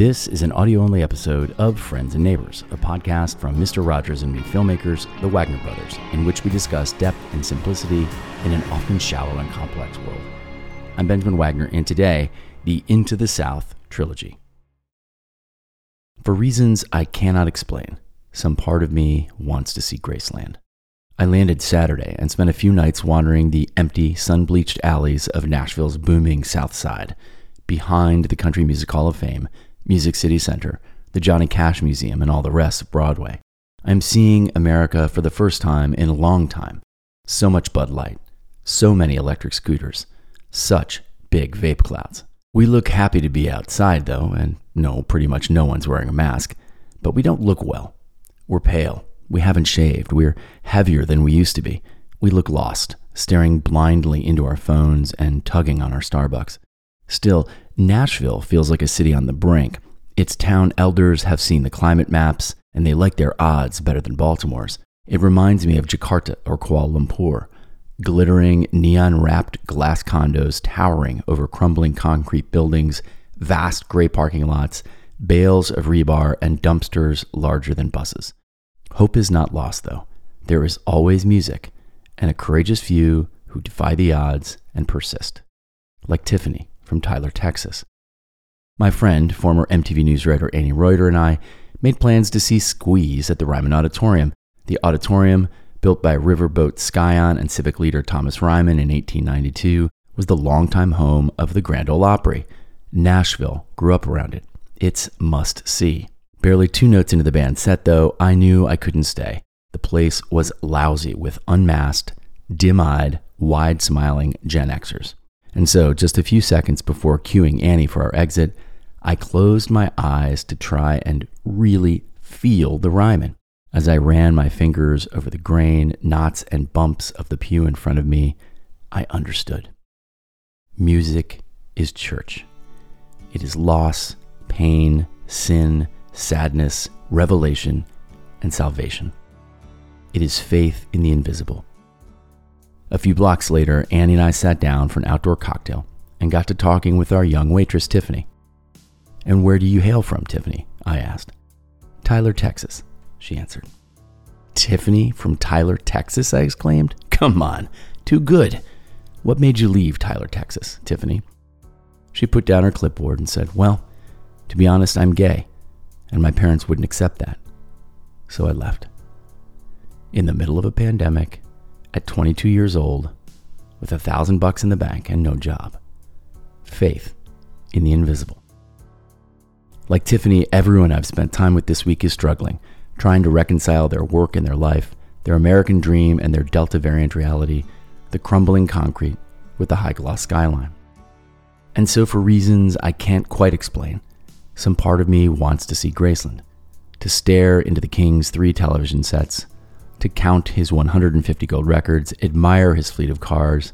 This is an audio only episode of Friends and Neighbors, a podcast from Mr. Rogers and me filmmakers, the Wagner brothers, in which we discuss depth and simplicity in an often shallow and complex world. I'm Benjamin Wagner, and today, the Into the South trilogy. For reasons I cannot explain, some part of me wants to see Graceland. I landed Saturday and spent a few nights wandering the empty, sun bleached alleys of Nashville's booming South Side, behind the Country Music Hall of Fame, Music City Center, the Johnny Cash Museum, and all the rest of Broadway. I'm seeing America for the first time in a long time. So much Bud Light, so many electric scooters, such big vape clouds. We look happy to be outside, though, and no, pretty much no one's wearing a mask, but we don't look well. We're pale. We haven't shaved. We're heavier than we used to be. We look lost, staring blindly into our phones and tugging on our Starbucks. Still, Nashville feels like a city on the brink. Its town elders have seen the climate maps, and they like their odds better than Baltimore's. It reminds me of Jakarta or Kuala Lumpur. Glittering, neon wrapped glass condos towering over crumbling concrete buildings, vast gray parking lots, bales of rebar, and dumpsters larger than buses. Hope is not lost, though. There is always music and a courageous few who defy the odds and persist, like Tiffany from Tyler, Texas. My friend, former MTV News writer Annie Reuter, and I made plans to see Squeeze at the Ryman Auditorium. The auditorium, built by Riverboat Scion and civic leader Thomas Ryman in 1892, was the longtime home of the Grand Ole Opry. Nashville grew up around it. It's must see. Barely two notes into the band set, though, I knew I couldn't stay. The place was lousy with unmasked, dim eyed, wide smiling Gen Xers. And so, just a few seconds before cueing Annie for our exit, I closed my eyes to try and really feel the Ryman. As I ran my fingers over the grain, knots, and bumps of the pew in front of me, I understood. Music is church. It is loss, pain, sin, sadness, revelation, and salvation. It is faith in the invisible. A few blocks later, Annie and I sat down for an outdoor cocktail and got to talking with our young waitress, Tiffany. And where do you hail from, Tiffany? I asked. Tyler, Texas, she answered. Tiffany from Tyler, Texas? I exclaimed. Come on, too good. What made you leave Tyler, Texas, Tiffany? She put down her clipboard and said, Well, to be honest, I'm gay and my parents wouldn't accept that. So I left. In the middle of a pandemic, at 22 years old, with a thousand bucks in the bank and no job. Faith in the invisible. Like Tiffany, everyone I've spent time with this week is struggling, trying to reconcile their work and their life, their American dream and their Delta variant reality, the crumbling concrete with the high gloss skyline. And so, for reasons I can't quite explain, some part of me wants to see Graceland, to stare into the king's three television sets, to count his 150 gold records, admire his fleet of cars,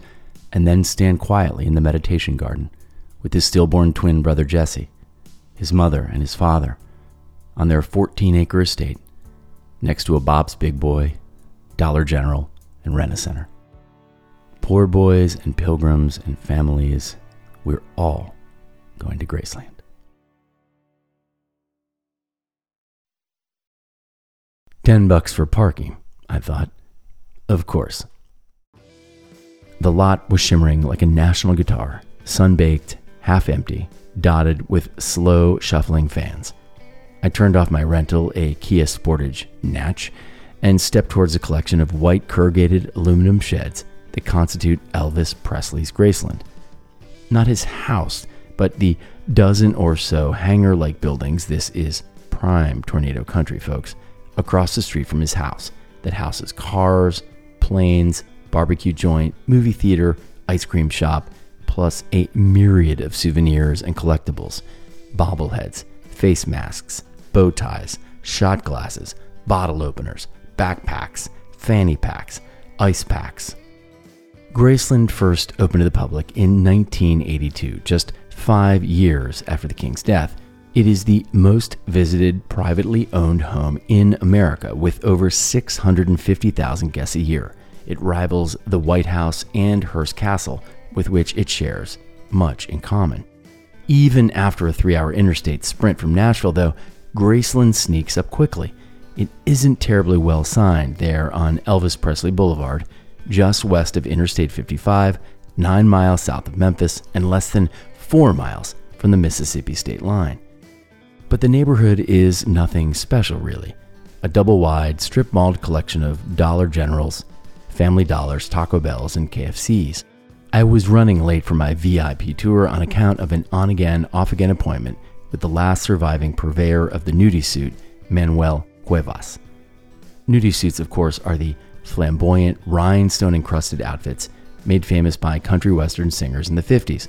and then stand quietly in the meditation garden with his stillborn twin brother Jesse, his mother, and his father on their 14 acre estate next to a Bob's Big Boy, Dollar General, and Rent Center. Poor boys and pilgrims and families, we're all going to Graceland. Ten bucks for parking, I thought. Of course. The lot was shimmering like a national guitar, sun baked, half empty, dotted with slow, shuffling fans. I turned off my rental, a Kia Sportage Natch, and stepped towards a collection of white corrugated aluminum sheds that constitute Elvis Presley's Graceland. Not his house, but the dozen or so hangar like buildings. This is prime tornado country, folks across the street from his house that houses cars, planes, barbecue joint, movie theater, ice cream shop, plus a myriad of souvenirs and collectibles bobbleheads, face masks, bow ties, shot glasses, bottle openers, backpacks, fanny packs, ice packs. Graceland first opened to the public in 1982, just five years after the king's death it is the most visited privately owned home in America with over 650,000 guests a year. It rivals the White House and Hearst Castle, with which it shares much in common. Even after a three hour interstate sprint from Nashville, though, Graceland sneaks up quickly. It isn't terribly well signed there on Elvis Presley Boulevard, just west of Interstate 55, nine miles south of Memphis, and less than four miles from the Mississippi state line. But the neighborhood is nothing special, really. A double wide, strip malled collection of Dollar Generals, Family Dollars, Taco Bells, and KFCs. I was running late for my VIP tour on account of an on again, off again appointment with the last surviving purveyor of the nudie suit, Manuel Cuevas. Nudie suits, of course, are the flamboyant, rhinestone encrusted outfits made famous by country western singers in the 50s.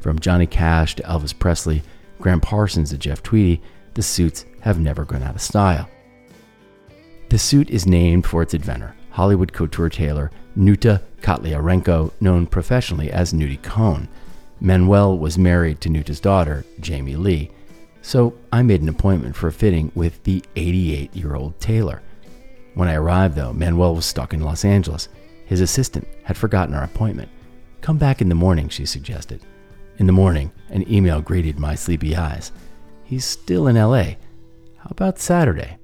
From Johnny Cash to Elvis Presley, Gram Parsons to Jeff Tweedy, the suits have never gone out of style. The suit is named for its inventor, Hollywood couture tailor Nuta Kotliarenko, known professionally as Nudie Cohn. Manuel was married to Nuta's daughter, Jamie Lee, so I made an appointment for a fitting with the 88 year old tailor. When I arrived, though, Manuel was stuck in Los Angeles. His assistant had forgotten our appointment. Come back in the morning, she suggested. In the morning, an email greeted my sleepy eyes. He's still in LA. How about Saturday?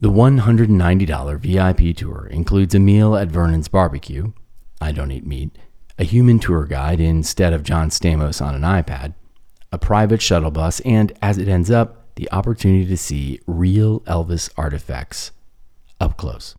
The $190 VIP tour includes a meal at Vernon's Barbecue. I don't eat meat. A human tour guide instead of John Stamos on an iPad. A private shuttle bus, and as it ends up, the opportunity to see real Elvis artifacts up close.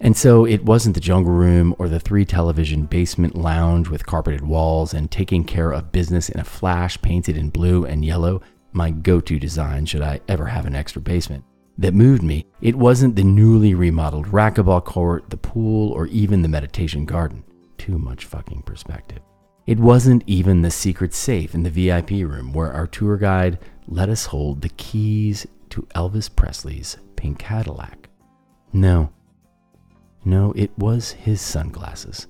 And so it wasn't the jungle room or the three television basement lounge with carpeted walls and taking care of business in a flash painted in blue and yellow, my go to design should I ever have an extra basement, that moved me. It wasn't the newly remodeled racquetball court, the pool, or even the meditation garden. Too much fucking perspective. It wasn't even the secret safe in the VIP room where our tour guide let us hold the keys to Elvis Presley's pink Cadillac. No, no, it was his sunglasses.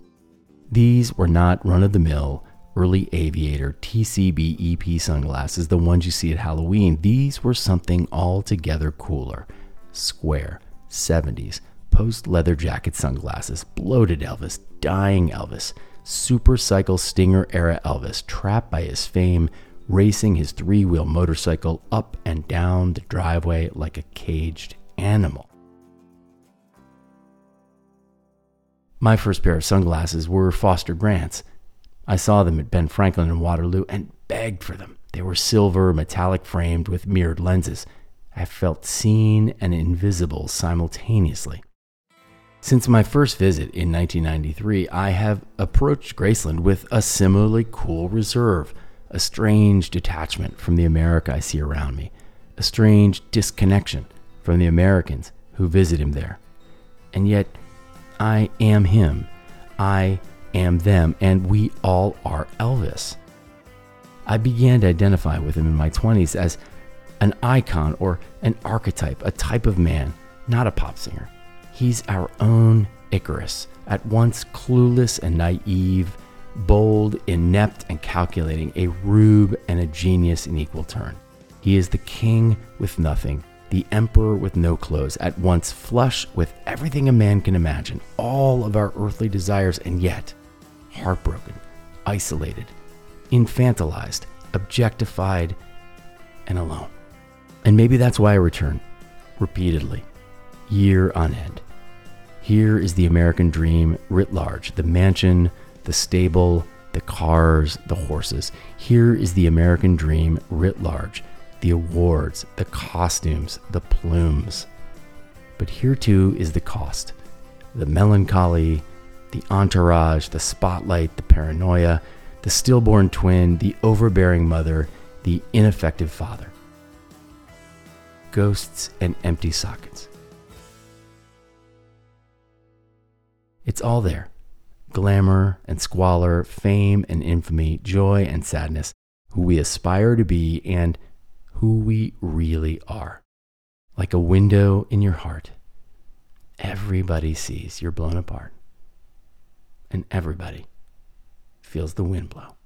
These were not run of the mill early aviator TCB EP sunglasses, the ones you see at Halloween. These were something altogether cooler. Square, 70s, post leather jacket sunglasses, bloated Elvis, dying Elvis, super cycle stinger era Elvis, trapped by his fame, racing his three wheel motorcycle up and down the driveway like a caged animal. My first pair of sunglasses were Foster Grant's. I saw them at Ben Franklin in Waterloo and begged for them. They were silver, metallic framed with mirrored lenses. I felt seen and invisible simultaneously. Since my first visit in 1993, I have approached Graceland with a similarly cool reserve, a strange detachment from the America I see around me, a strange disconnection from the Americans who visit him there. And yet, I am him. I am them, and we all are Elvis. I began to identify with him in my 20s as an icon or an archetype, a type of man, not a pop singer. He's our own Icarus, at once clueless and naive, bold, inept, and calculating, a rube and a genius in equal turn. He is the king with nothing, the emperor with no clothes, at once flush with everything a man can imagine, all of our earthly desires, and yet heartbroken, isolated, infantilized, objectified, and alone. And maybe that's why I return repeatedly, year on end. Here is the American dream writ large the mansion, the stable, the cars, the horses. Here is the American dream writ large the awards, the costumes, the plumes. But here too is the cost the melancholy, the entourage, the spotlight, the paranoia, the stillborn twin, the overbearing mother, the ineffective father. Ghosts and empty sockets. It's all there glamour and squalor, fame and infamy, joy and sadness, who we aspire to be, and who we really are. Like a window in your heart, everybody sees you're blown apart, and everybody feels the wind blow.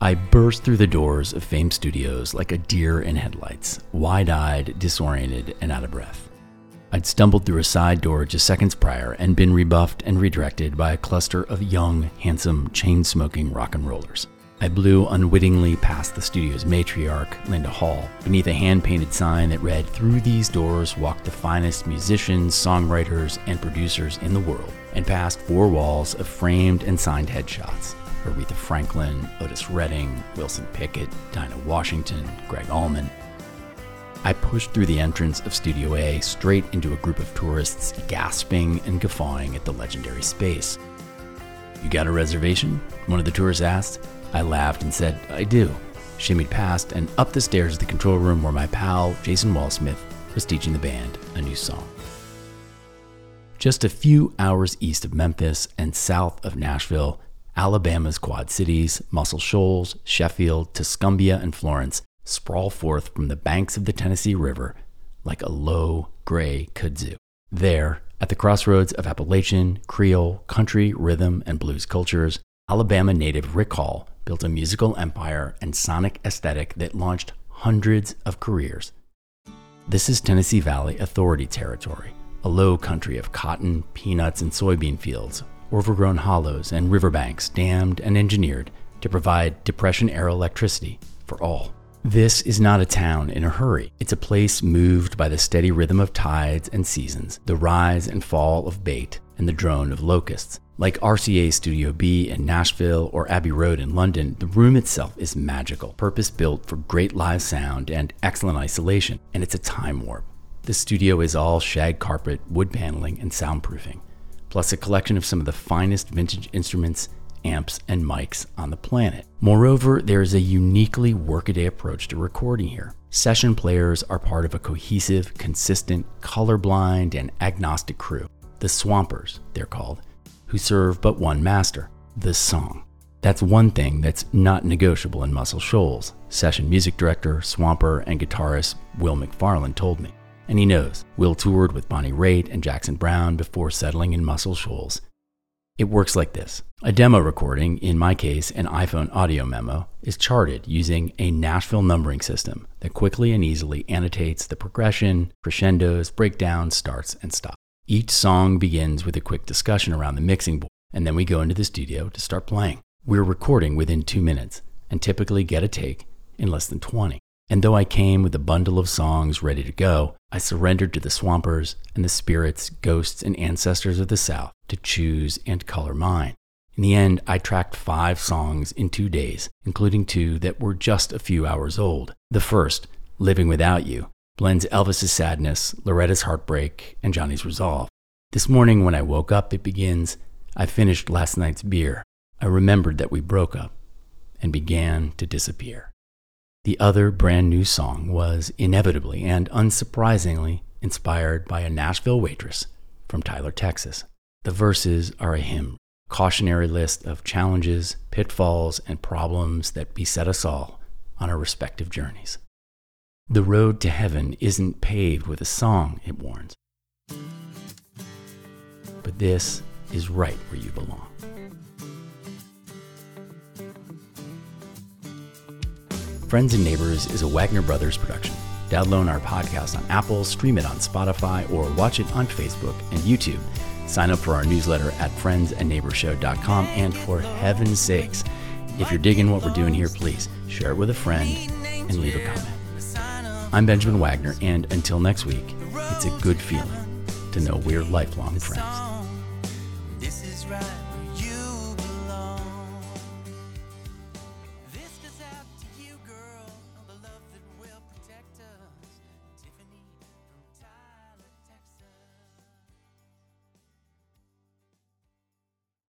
I burst through the doors of Fame Studios like a deer in headlights, wide eyed, disoriented, and out of breath. I'd stumbled through a side door just seconds prior and been rebuffed and redirected by a cluster of young, handsome, chain smoking rock and rollers. I blew unwittingly past the studio's matriarch, Linda Hall, beneath a hand painted sign that read, Through these doors walk the finest musicians, songwriters, and producers in the world, and past four walls of framed and signed headshots. Aretha Franklin, Otis Redding, Wilson Pickett, Dinah Washington, Gregg Allman. I pushed through the entrance of Studio A straight into a group of tourists gasping and guffawing at the legendary space. You got a reservation? One of the tourists asked. I laughed and said, I do. Shimmied past and up the stairs to the control room where my pal, Jason Wallsmith, was teaching the band a new song. Just a few hours east of Memphis and south of Nashville, Alabama's Quad Cities, Muscle Shoals, Sheffield, Tuscumbia, and Florence sprawl forth from the banks of the Tennessee River like a low, gray kudzu. There, at the crossroads of Appalachian, Creole, country, rhythm, and blues cultures, Alabama native Rick Hall built a musical empire and sonic aesthetic that launched hundreds of careers. This is Tennessee Valley Authority territory, a low country of cotton, peanuts, and soybean fields, overgrown hollows, and riverbanks dammed and engineered to provide Depression era electricity for all. This is not a town in a hurry. It's a place moved by the steady rhythm of tides and seasons, the rise and fall of bait, and the drone of locusts. Like RCA Studio B in Nashville or Abbey Road in London, the room itself is magical, purpose built for great live sound and excellent isolation, and it's a time warp. The studio is all shag carpet, wood paneling, and soundproofing, plus a collection of some of the finest vintage instruments, amps, and mics on the planet. Moreover, there is a uniquely workaday approach to recording here. Session players are part of a cohesive, consistent, colorblind, and agnostic crew. The Swampers, they're called who serve but one master the song. That's one thing that's not negotiable in Muscle Shoals, session music director, swamper, and guitarist Will McFarland told me. And he knows. Will toured with Bonnie Raitt and Jackson Browne before settling in Muscle Shoals. It works like this a demo recording, in my case, an iPhone audio memo, is charted using a Nashville numbering system that quickly and easily annotates the progression, crescendos, breakdowns, starts, and stops. Each song begins with a quick discussion around the mixing board, and then we go into the studio to start playing. We're recording within two minutes and typically get a take in less than 20. And though I came with a bundle of songs ready to go, I surrendered to the swampers and the spirits, ghosts, and ancestors of the South to choose and color mine. In the end, I tracked five songs in two days, including two that were just a few hours old. The first, Living Without You, blends Elvis's sadness, Loretta's heartbreak, and Johnny's resolve. This morning, when I woke up, it begins I finished last night's beer. I remembered that we broke up and began to disappear. The other brand new song was inevitably and unsurprisingly inspired by a Nashville waitress from Tyler, Texas. The verses are a hymn, cautionary list of challenges, pitfalls, and problems that beset us all on our respective journeys. The road to heaven isn't paved with a song, it warns. But this is right where you belong. Friends and Neighbors is a Wagner Brothers production. Download our podcast on Apple, stream it on Spotify, or watch it on Facebook and YouTube. Sign up for our newsletter at friendsandneighborshow.com. And for heaven's sakes, if you're digging what we're doing here, please share it with a friend and leave a comment. I'm Benjamin Wagner, and until next week, it's a good feeling to know we're lifelong friends.